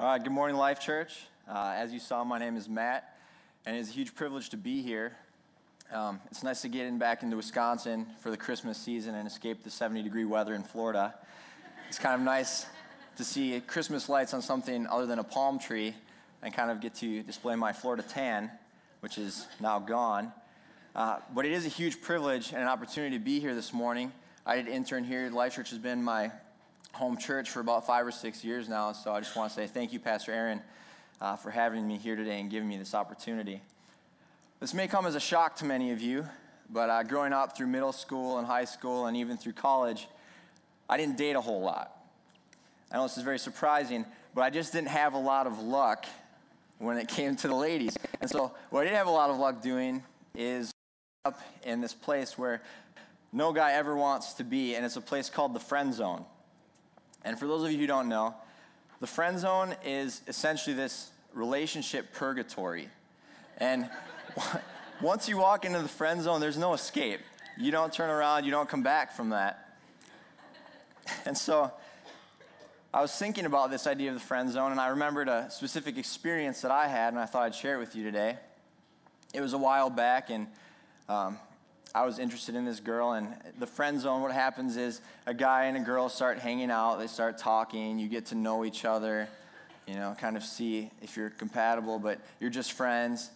All right, good morning, Life Church. Uh, as you saw, my name is Matt, and it's a huge privilege to be here. Um, it's nice to get in back into Wisconsin for the Christmas season and escape the 70 degree weather in Florida. It's kind of nice to see Christmas lights on something other than a palm tree and kind of get to display my Florida tan, which is now gone. Uh, but it is a huge privilege and an opportunity to be here this morning. I did intern here. Life Church has been my home church for about five or six years now. So I just want to say thank you, Pastor Aaron, uh, for having me here today and giving me this opportunity. This may come as a shock to many of you, but uh, growing up through middle school and high school and even through college, I didn't date a whole lot. I know this is very surprising, but I just didn't have a lot of luck when it came to the ladies. And so, what I did have a lot of luck doing is up in this place where no guy ever wants to be, and it's a place called the friend zone. And for those of you who don't know, the friend zone is essentially this relationship purgatory. And once you walk into the friend zone, there's no escape. You don't turn around, you don't come back from that. And so I was thinking about this idea of the friend zone, and I remembered a specific experience that I had, and I thought I'd share it with you today. It was a while back, and um, I was interested in this girl, and the friend zone, what happens is a guy and a girl start hanging out, they start talking, you get to know each other, you know, kind of see if you're compatible, but you're just friends.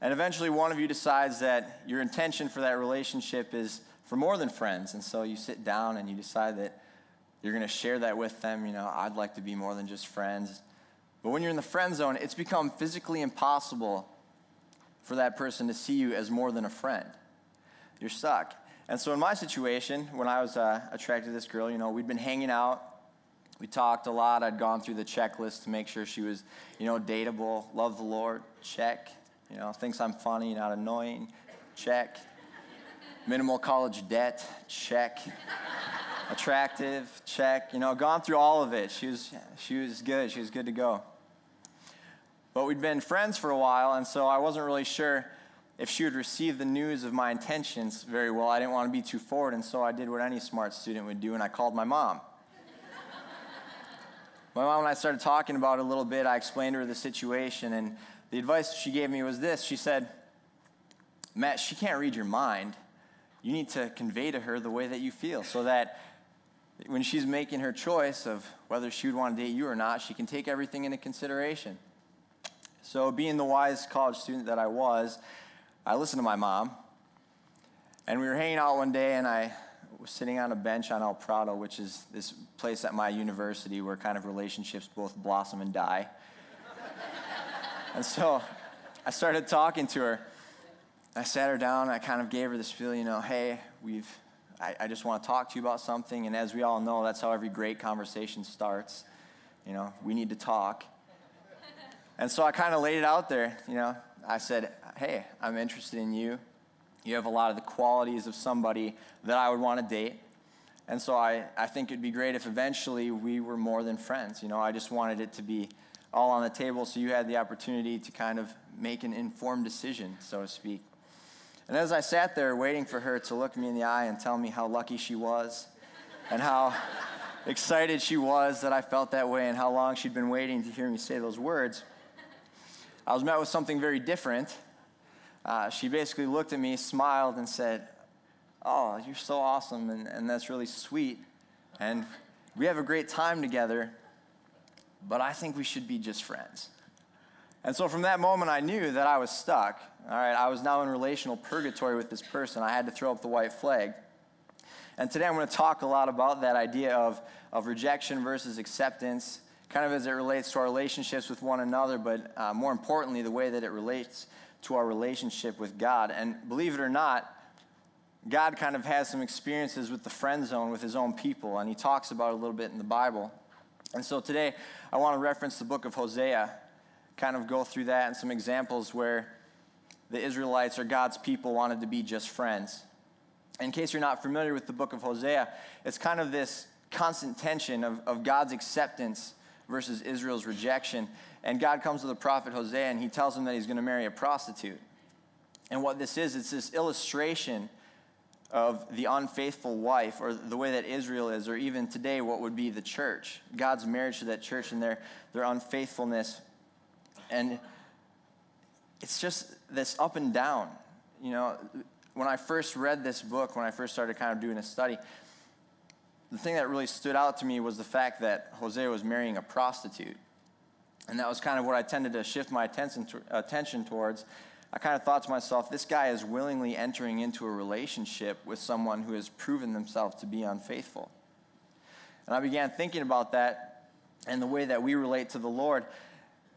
And eventually, one of you decides that your intention for that relationship is for more than friends. And so you sit down and you decide that you're going to share that with them. You know, I'd like to be more than just friends. But when you're in the friend zone, it's become physically impossible for that person to see you as more than a friend you're stuck. And so in my situation, when I was uh, attracted to this girl, you know, we'd been hanging out. We talked a lot. I'd gone through the checklist to make sure she was, you know, dateable, love the Lord, check. You know, thinks I'm funny, not annoying, check. Minimal college debt, check. Attractive, check. You know, gone through all of it. She was, she was good. She was good to go. But we'd been friends for a while, and so I wasn't really sure if she would receive the news of my intentions very well. I didn't want to be too forward, and so I did what any smart student would do, and I called my mom. my mom and I started talking about it a little bit. I explained to her the situation, and the advice she gave me was this She said, Matt, she can't read your mind. You need to convey to her the way that you feel so that when she's making her choice of whether she would want to date you or not, she can take everything into consideration. So, being the wise college student that I was, I listened to my mom, and we were hanging out one day, and I was sitting on a bench on El Prado, which is this place at my university where kind of relationships both blossom and die. and so I started talking to her. I sat her down, I kind of gave her this feel, you know, hey, we've, I, I just want to talk to you about something. And as we all know, that's how every great conversation starts. You know, we need to talk. And so I kind of laid it out there, you know. I said, hey, I'm interested in you. You have a lot of the qualities of somebody that I would want to date. And so I, I think it'd be great if eventually we were more than friends. You know, I just wanted it to be all on the table so you had the opportunity to kind of make an informed decision, so to speak. And as I sat there waiting for her to look me in the eye and tell me how lucky she was and how excited she was that I felt that way and how long she'd been waiting to hear me say those words, I was met with something very different uh, she basically looked at me, smiled, and said, Oh, you're so awesome, and, and that's really sweet. And we have a great time together, but I think we should be just friends. And so from that moment, I knew that I was stuck. All right, I was now in relational purgatory with this person. I had to throw up the white flag. And today I'm going to talk a lot about that idea of, of rejection versus acceptance, kind of as it relates to our relationships with one another, but uh, more importantly, the way that it relates to our relationship with God. And believe it or not, God kind of has some experiences with the friend zone with his own people, and he talks about it a little bit in the Bible. And so today, I want to reference the book of Hosea, kind of go through that and some examples where the Israelites or God's people wanted to be just friends. In case you're not familiar with the book of Hosea, it's kind of this constant tension of, of God's acceptance versus Israel's rejection. And God comes to the prophet Hosea and he tells him that he's going to marry a prostitute. And what this is, it's this illustration of the unfaithful wife, or the way that Israel is, or even today, what would be the church, God's marriage to that church and their, their unfaithfulness. And it's just this up and down. You know, when I first read this book, when I first started kind of doing a study, the thing that really stood out to me was the fact that Hosea was marrying a prostitute. And that was kind of what I tended to shift my attention, to, attention towards. I kind of thought to myself, this guy is willingly entering into a relationship with someone who has proven themselves to be unfaithful. And I began thinking about that and the way that we relate to the Lord.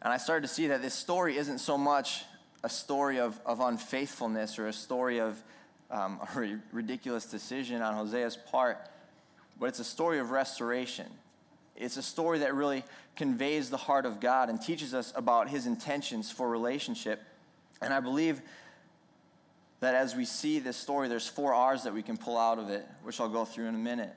And I started to see that this story isn't so much a story of, of unfaithfulness or a story of um, a ridiculous decision on Hosea's part, but it's a story of restoration. It's a story that really conveys the heart of God and teaches us about his intentions for relationship. And I believe that as we see this story, there's four R's that we can pull out of it, which I'll go through in a minute.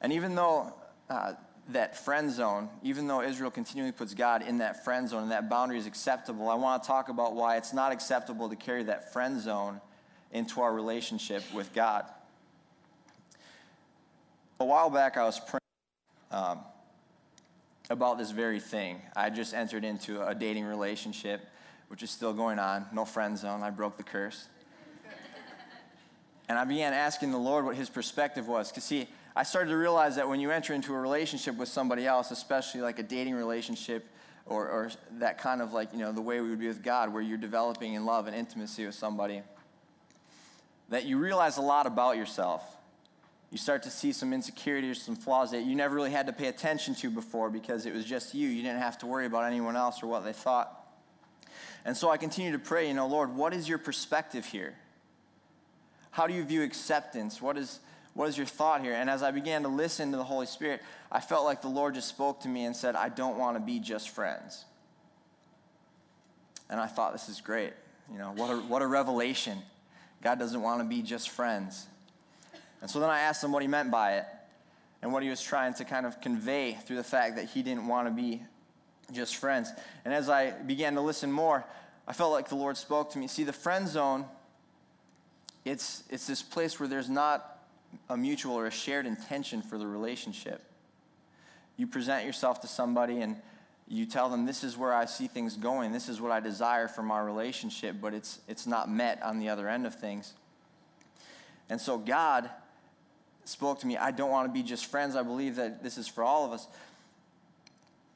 And even though uh, that friend zone, even though Israel continually puts God in that friend zone and that boundary is acceptable, I want to talk about why it's not acceptable to carry that friend zone into our relationship with God. A while back, I was praying um, about this very thing. I just entered into a dating relationship, which is still going on. No friend zone. I broke the curse. and I began asking the Lord what his perspective was. Because, see, I started to realize that when you enter into a relationship with somebody else, especially like a dating relationship or, or that kind of like, you know, the way we would be with God, where you're developing in love and intimacy with somebody, that you realize a lot about yourself. You start to see some insecurities, some flaws that you never really had to pay attention to before because it was just you. You didn't have to worry about anyone else or what they thought. And so I continue to pray, you know, Lord, what is your perspective here? How do you view acceptance? What is what is your thought here? And as I began to listen to the Holy Spirit, I felt like the Lord just spoke to me and said, I don't want to be just friends. And I thought, this is great. You know, what a, what a revelation. God doesn't want to be just friends. And so then I asked him what he meant by it and what he was trying to kind of convey through the fact that he didn't want to be just friends. And as I began to listen more, I felt like the Lord spoke to me. See, the friend zone, it's, it's this place where there's not a mutual or a shared intention for the relationship. You present yourself to somebody and you tell them, This is where I see things going. This is what I desire from our relationship, but it's, it's not met on the other end of things. And so God spoke to me. I don't want to be just friends. I believe that this is for all of us.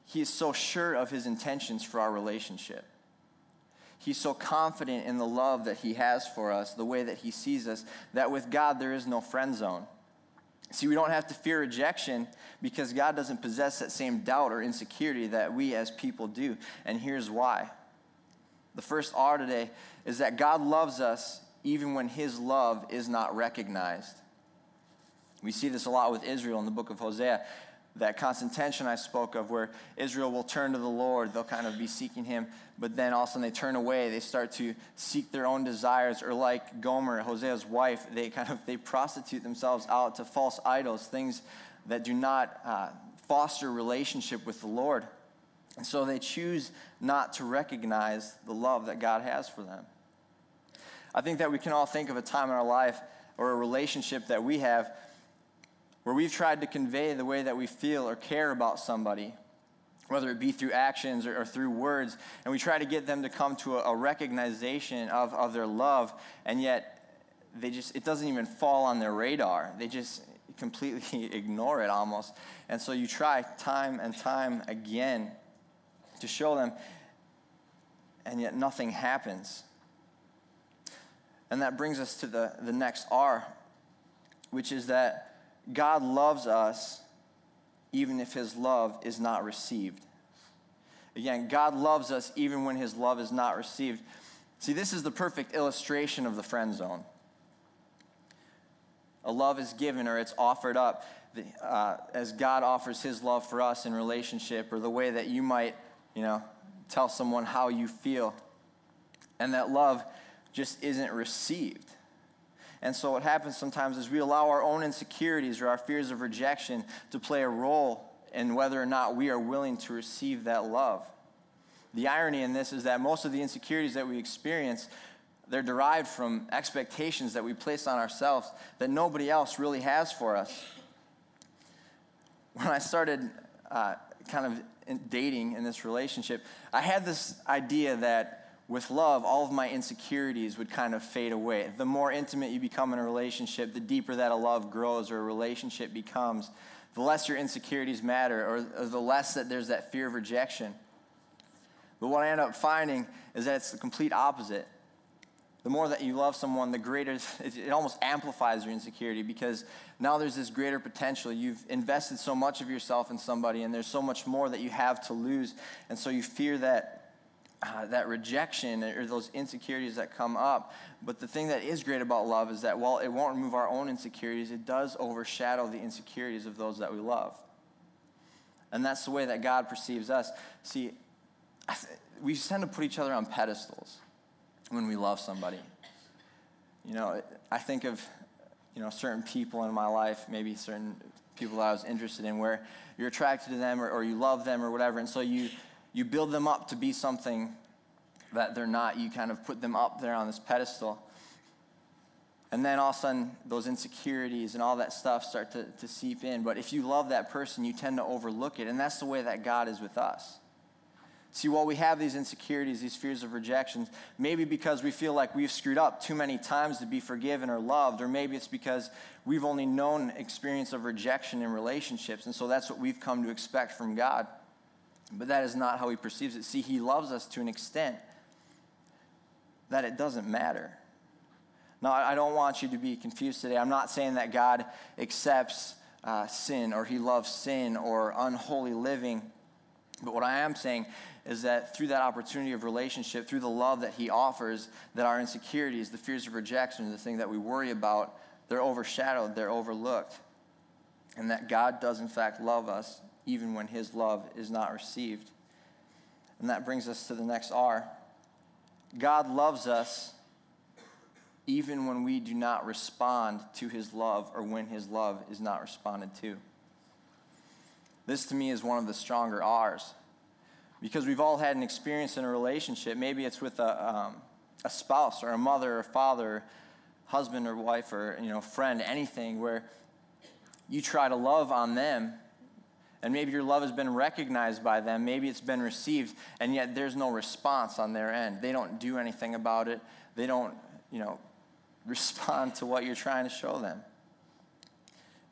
He is so sure of his intentions for our relationship. He's so confident in the love that he has for us, the way that he sees us, that with God there is no friend zone. See, we don't have to fear rejection because God doesn't possess that same doubt or insecurity that we as people do. And here's why. The first R today is that God loves us even when his love is not recognized. We see this a lot with Israel in the book of Hosea that constant tension I spoke of, where Israel will turn to the Lord, they'll kind of be seeking Him, but then all of a sudden they turn away, they start to seek their own desires, or like Gomer, Hosea's wife, they kind of they prostitute themselves out to false idols, things that do not uh, foster relationship with the Lord, and so they choose not to recognize the love that God has for them. I think that we can all think of a time in our life or a relationship that we have where we've tried to convey the way that we feel or care about somebody, whether it be through actions or, or through words, and we try to get them to come to a, a recognition of, of their love, and yet they just it doesn't even fall on their radar. They just completely ignore it almost. And so you try time and time again to show them, and yet nothing happens. And that brings us to the, the next R, which is that God loves us even if his love is not received. Again, God loves us even when his love is not received. See, this is the perfect illustration of the friend zone. A love is given or it's offered up uh, as God offers his love for us in relationship, or the way that you might, you know, tell someone how you feel. And that love just isn't received. And so what happens sometimes is we allow our own insecurities or our fears of rejection to play a role in whether or not we are willing to receive that love. The irony in this is that most of the insecurities that we experience, they're derived from expectations that we place on ourselves that nobody else really has for us. When I started uh, kind of dating in this relationship, I had this idea that with love, all of my insecurities would kind of fade away. The more intimate you become in a relationship, the deeper that a love grows or a relationship becomes, the less your insecurities matter or, or the less that there's that fear of rejection. But what I end up finding is that it's the complete opposite. The more that you love someone, the greater it almost amplifies your insecurity because now there's this greater potential. You've invested so much of yourself in somebody, and there's so much more that you have to lose. And so you fear that uh, that rejection or those insecurities that come up. But the thing that is great about love is that while it won't remove our own insecurities, it does overshadow the insecurities of those that we love. And that's the way that God perceives us. See, we tend to put each other on pedestals when we love somebody. You know, I think of, you know, certain people in my life, maybe certain people that I was interested in, where you're attracted to them or, or you love them or whatever, and so you you build them up to be something that they're not. You kind of put them up there on this pedestal. And then all of a sudden, those insecurities and all that stuff start to, to seep in. But if you love that person, you tend to overlook it. And that's the way that God is with us. See, while we have these insecurities, these fears of rejection, maybe because we feel like we've screwed up too many times to be forgiven or loved, or maybe it's because we've only known experience of rejection in relationships, and so that's what we've come to expect from God. But that is not how he perceives it. See, he loves us to an extent that it doesn't matter. Now, I don't want you to be confused today. I'm not saying that God accepts uh, sin or he loves sin or unholy living. But what I am saying is that through that opportunity of relationship, through the love that he offers, that our insecurities, the fears of rejection, the thing that we worry about, they're overshadowed, they're overlooked. And that God does, in fact, love us even when his love is not received. And that brings us to the next R. God loves us even when we do not respond to his love or when his love is not responded to. This to me is one of the stronger R's because we've all had an experience in a relationship. Maybe it's with a, um, a spouse or a mother or father, husband or wife or you know friend, anything where you try to love on them and maybe your love has been recognized by them, maybe it's been received, and yet there's no response on their end. They don't do anything about it. They don't, you know, respond to what you're trying to show them.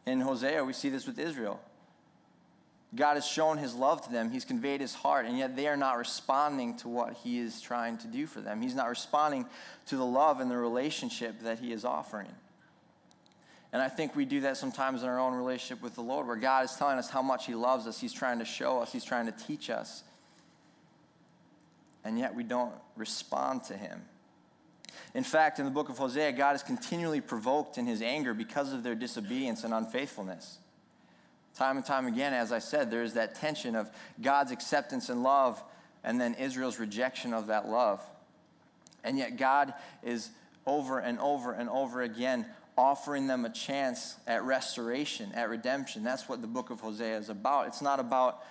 In Hosea, we see this with Israel. God has shown his love to them, he's conveyed his heart, and yet they are not responding to what he is trying to do for them. He's not responding to the love and the relationship that he is offering. And I think we do that sometimes in our own relationship with the Lord, where God is telling us how much He loves us. He's trying to show us, He's trying to teach us. And yet we don't respond to Him. In fact, in the book of Hosea, God is continually provoked in His anger because of their disobedience and unfaithfulness. Time and time again, as I said, there is that tension of God's acceptance and love and then Israel's rejection of that love. And yet, God is over and over and over again offering them a chance at restoration, at redemption. That's what the book of Hosea is about. It's not about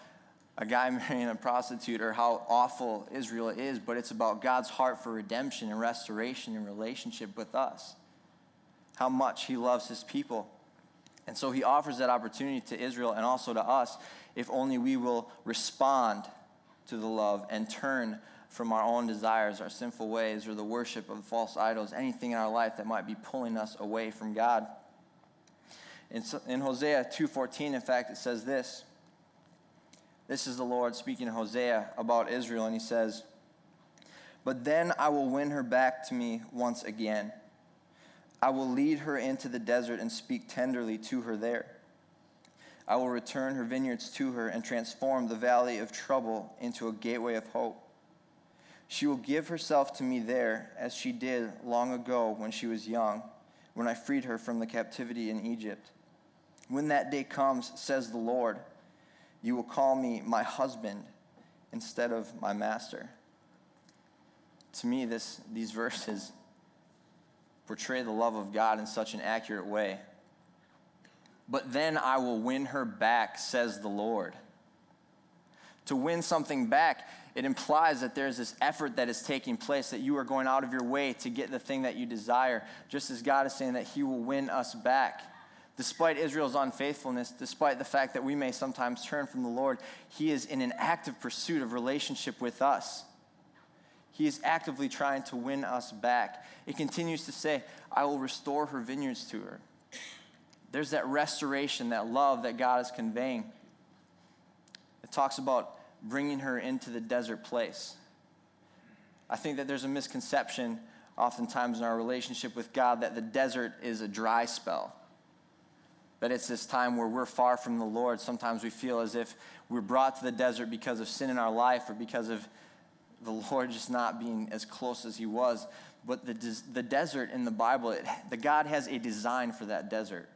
a guy marrying a prostitute or how awful Israel is, but it's about God's heart for redemption and restoration in relationship with us. How much he loves his people. And so he offers that opportunity to Israel and also to us if only we will respond to the love and turn from our own desires, our sinful ways, or the worship of false idols, anything in our life that might be pulling us away from God. In, in Hosea 2:14, in fact, it says this. This is the Lord speaking to Hosea about Israel, and he says, But then I will win her back to me once again. I will lead her into the desert and speak tenderly to her there. I will return her vineyards to her and transform the valley of trouble into a gateway of hope. She will give herself to me there, as she did long ago when she was young, when I freed her from the captivity in Egypt. When that day comes, says the Lord, you will call me my husband instead of my master. To me, this, these verses portray the love of God in such an accurate way. But then I will win her back, says the Lord. To win something back, it implies that there's this effort that is taking place, that you are going out of your way to get the thing that you desire, just as God is saying that He will win us back. Despite Israel's unfaithfulness, despite the fact that we may sometimes turn from the Lord, He is in an active pursuit of relationship with us. He is actively trying to win us back. It continues to say, I will restore her vineyards to her. There's that restoration, that love that God is conveying. It talks about bringing her into the desert place. I think that there's a misconception oftentimes in our relationship with God that the desert is a dry spell. That it's this time where we're far from the Lord. Sometimes we feel as if we're brought to the desert because of sin in our life or because of the Lord just not being as close as he was. But the, the desert in the Bible, it, the God has a design for that desert.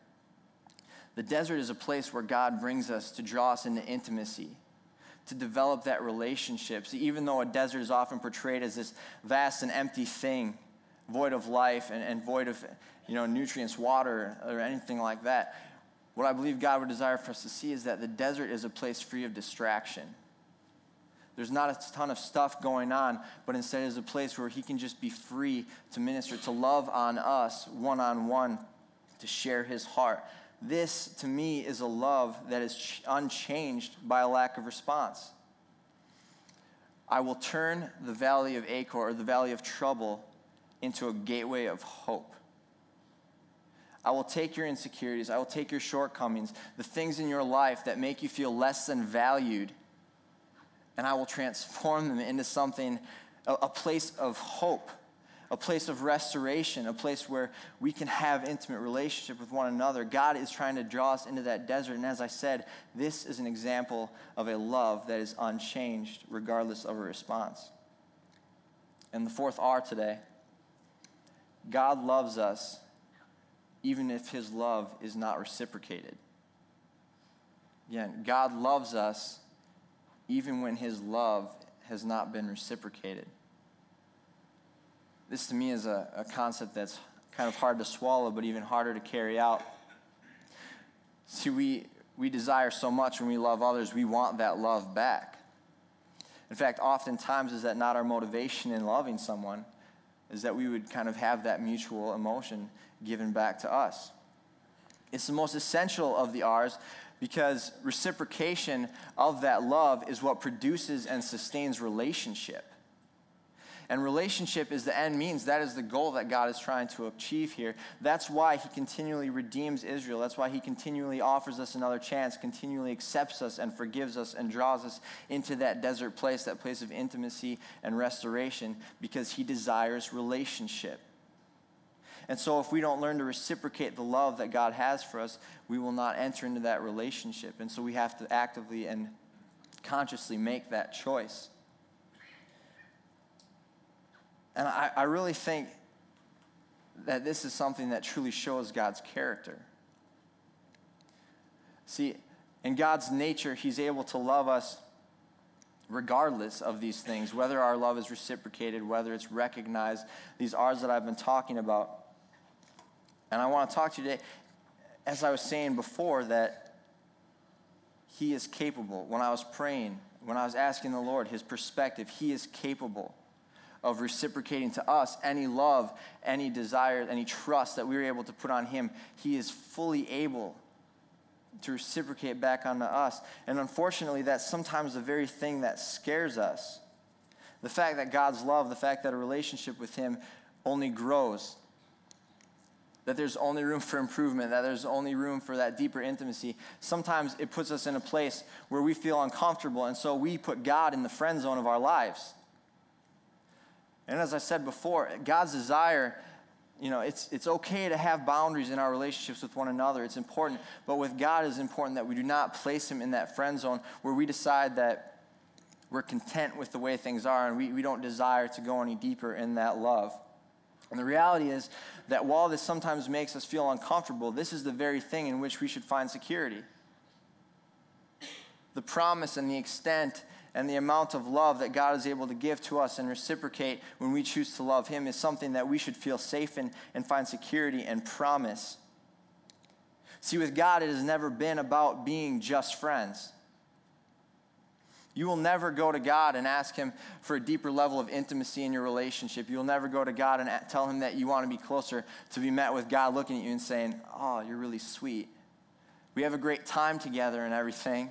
The desert is a place where God brings us to draw us into intimacy, to develop that relationship. Even though a desert is often portrayed as this vast and empty thing, void of life and, and void of you know, nutrients, water, or anything like that, what I believe God would desire for us to see is that the desert is a place free of distraction. There's not a ton of stuff going on, but instead is a place where He can just be free to minister, to love on us one on one, to share His heart. This, to me, is a love that is unchanged by a lack of response. I will turn the valley of Achor, or the valley of trouble, into a gateway of hope. I will take your insecurities, I will take your shortcomings, the things in your life that make you feel less than valued, and I will transform them into something, a, a place of hope a place of restoration, a place where we can have intimate relationship with one another. God is trying to draw us into that desert. And as I said, this is an example of a love that is unchanged regardless of a response. And the fourth R today God loves us even if his love is not reciprocated. Again, God loves us even when his love has not been reciprocated. This to me is a, a concept that's kind of hard to swallow, but even harder to carry out. See, we, we desire so much when we love others, we want that love back. In fact, oftentimes is that not our motivation in loving someone, is that we would kind of have that mutual emotion given back to us. It's the most essential of the R's because reciprocation of that love is what produces and sustains relationship. And relationship is the end means. That is the goal that God is trying to achieve here. That's why He continually redeems Israel. That's why He continually offers us another chance, continually accepts us and forgives us and draws us into that desert place, that place of intimacy and restoration, because He desires relationship. And so, if we don't learn to reciprocate the love that God has for us, we will not enter into that relationship. And so, we have to actively and consciously make that choice. And I, I really think that this is something that truly shows God's character. See, in God's nature, He's able to love us regardless of these things, whether our love is reciprocated, whether it's recognized, these R's that I've been talking about. And I want to talk to you today, as I was saying before, that He is capable. When I was praying, when I was asking the Lord His perspective, He is capable of reciprocating to us any love, any desire, any trust that we were able to put on Him. He is fully able to reciprocate back onto us. And unfortunately, that's sometimes the very thing that scares us. The fact that God's love, the fact that a relationship with Him only grows, that there's only room for improvement, that there's only room for that deeper intimacy. Sometimes it puts us in a place where we feel uncomfortable, and so we put God in the friend zone of our lives. And as I said before, God's desire, you know, it's, it's okay to have boundaries in our relationships with one another. It's important. But with God, it's important that we do not place Him in that friend zone where we decide that we're content with the way things are and we, we don't desire to go any deeper in that love. And the reality is that while this sometimes makes us feel uncomfortable, this is the very thing in which we should find security. The promise and the extent and the amount of love that God is able to give to us and reciprocate when we choose to love Him is something that we should feel safe in and find security and promise. See, with God, it has never been about being just friends. You will never go to God and ask Him for a deeper level of intimacy in your relationship. You will never go to God and tell Him that you want to be closer to be met with God looking at you and saying, Oh, you're really sweet. We have a great time together and everything.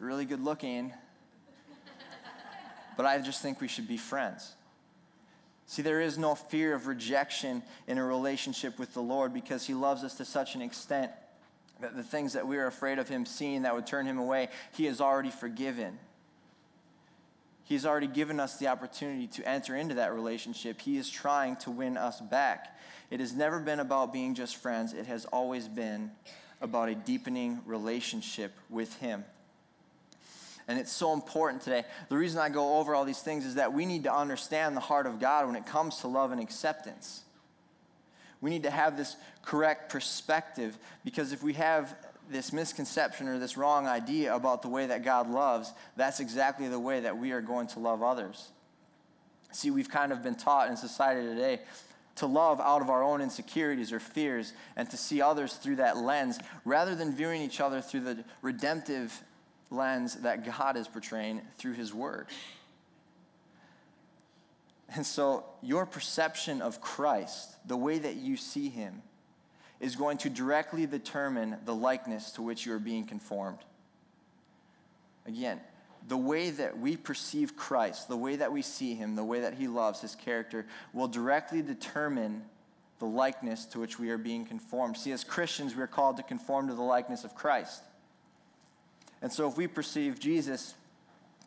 Really good looking. But I just think we should be friends. See, there is no fear of rejection in a relationship with the Lord because He loves us to such an extent that the things that we are afraid of him seeing that would turn him away, he has already forgiven. He's already given us the opportunity to enter into that relationship. He is trying to win us back. It has never been about being just friends, it has always been about a deepening relationship with Him. And it's so important today. The reason I go over all these things is that we need to understand the heart of God when it comes to love and acceptance. We need to have this correct perspective because if we have this misconception or this wrong idea about the way that God loves, that's exactly the way that we are going to love others. See, we've kind of been taught in society today to love out of our own insecurities or fears and to see others through that lens rather than viewing each other through the redemptive lens that God is portraying through His Word. And so, your perception of Christ, the way that you see him, is going to directly determine the likeness to which you are being conformed. Again, the way that we perceive Christ, the way that we see him, the way that he loves his character, will directly determine the likeness to which we are being conformed. See, as Christians, we are called to conform to the likeness of Christ. And so, if we perceive Jesus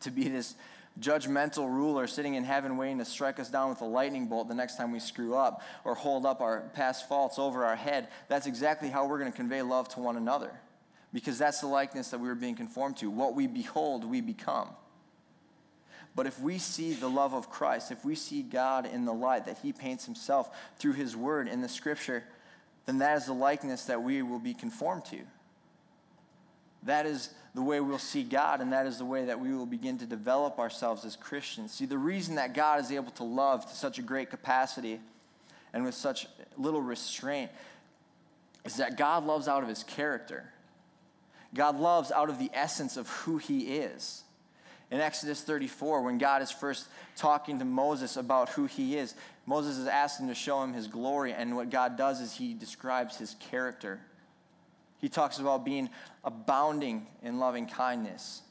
to be this judgmental ruler sitting in heaven waiting to strike us down with a lightning bolt the next time we screw up or hold up our past faults over our head, that's exactly how we're going to convey love to one another. Because that's the likeness that we were being conformed to. What we behold, we become. But if we see the love of Christ, if we see God in the light that He paints Himself through His Word in the Scripture, then that is the likeness that we will be conformed to. That is the way we'll see God, and that is the way that we will begin to develop ourselves as Christians. See, the reason that God is able to love to such a great capacity and with such little restraint is that God loves out of his character. God loves out of the essence of who he is. In Exodus 34, when God is first talking to Moses about who he is, Moses is asking to show him his glory, and what God does is he describes his character. He talks about being abounding in loving kindness.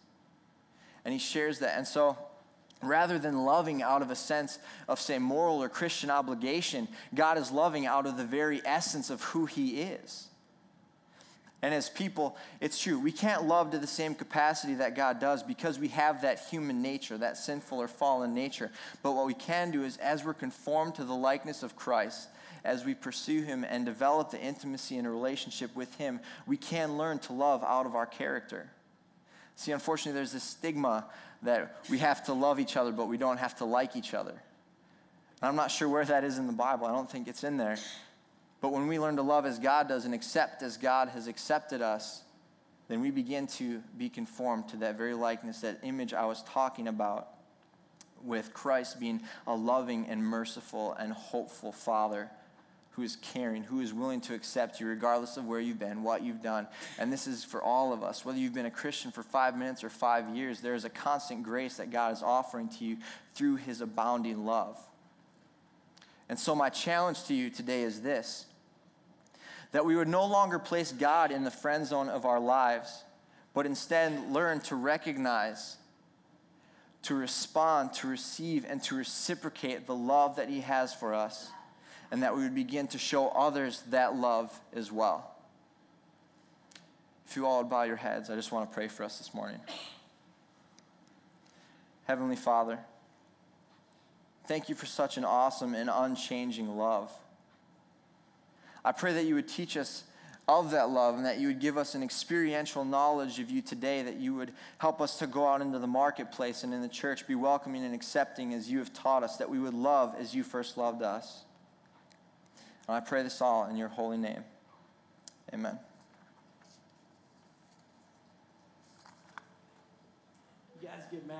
And he shares that. And so, rather than loving out of a sense of, say, moral or Christian obligation, God is loving out of the very essence of who he is. And as people, it's true, we can't love to the same capacity that God does because we have that human nature, that sinful or fallen nature. But what we can do is, as we're conformed to the likeness of Christ, as we pursue Him and develop the intimacy and a relationship with Him, we can learn to love out of our character. See, unfortunately, there's this stigma that we have to love each other, but we don't have to like each other. And I'm not sure where that is in the Bible. I don't think it's in there. But when we learn to love as God does and accept as God has accepted us, then we begin to be conformed to that very likeness, that image I was talking about with Christ being a loving and merciful and hopeful Father who is caring, who is willing to accept you regardless of where you've been, what you've done. And this is for all of us. Whether you've been a Christian for five minutes or five years, there is a constant grace that God is offering to you through his abounding love. And so, my challenge to you today is this that we would no longer place God in the friend zone of our lives, but instead learn to recognize, to respond, to receive, and to reciprocate the love that he has for us and that we would begin to show others that love as well. If you all would bow your heads, I just want to pray for us this morning. Heavenly Father, thank you for such an awesome and unchanging love. I pray that you would teach us of that love and that you would give us an experiential knowledge of you today, that you would help us to go out into the marketplace and in the church, be welcoming and accepting as you have taught us, that we would love as you first loved us. And I pray this all in your holy name. Amen. You guys get mad.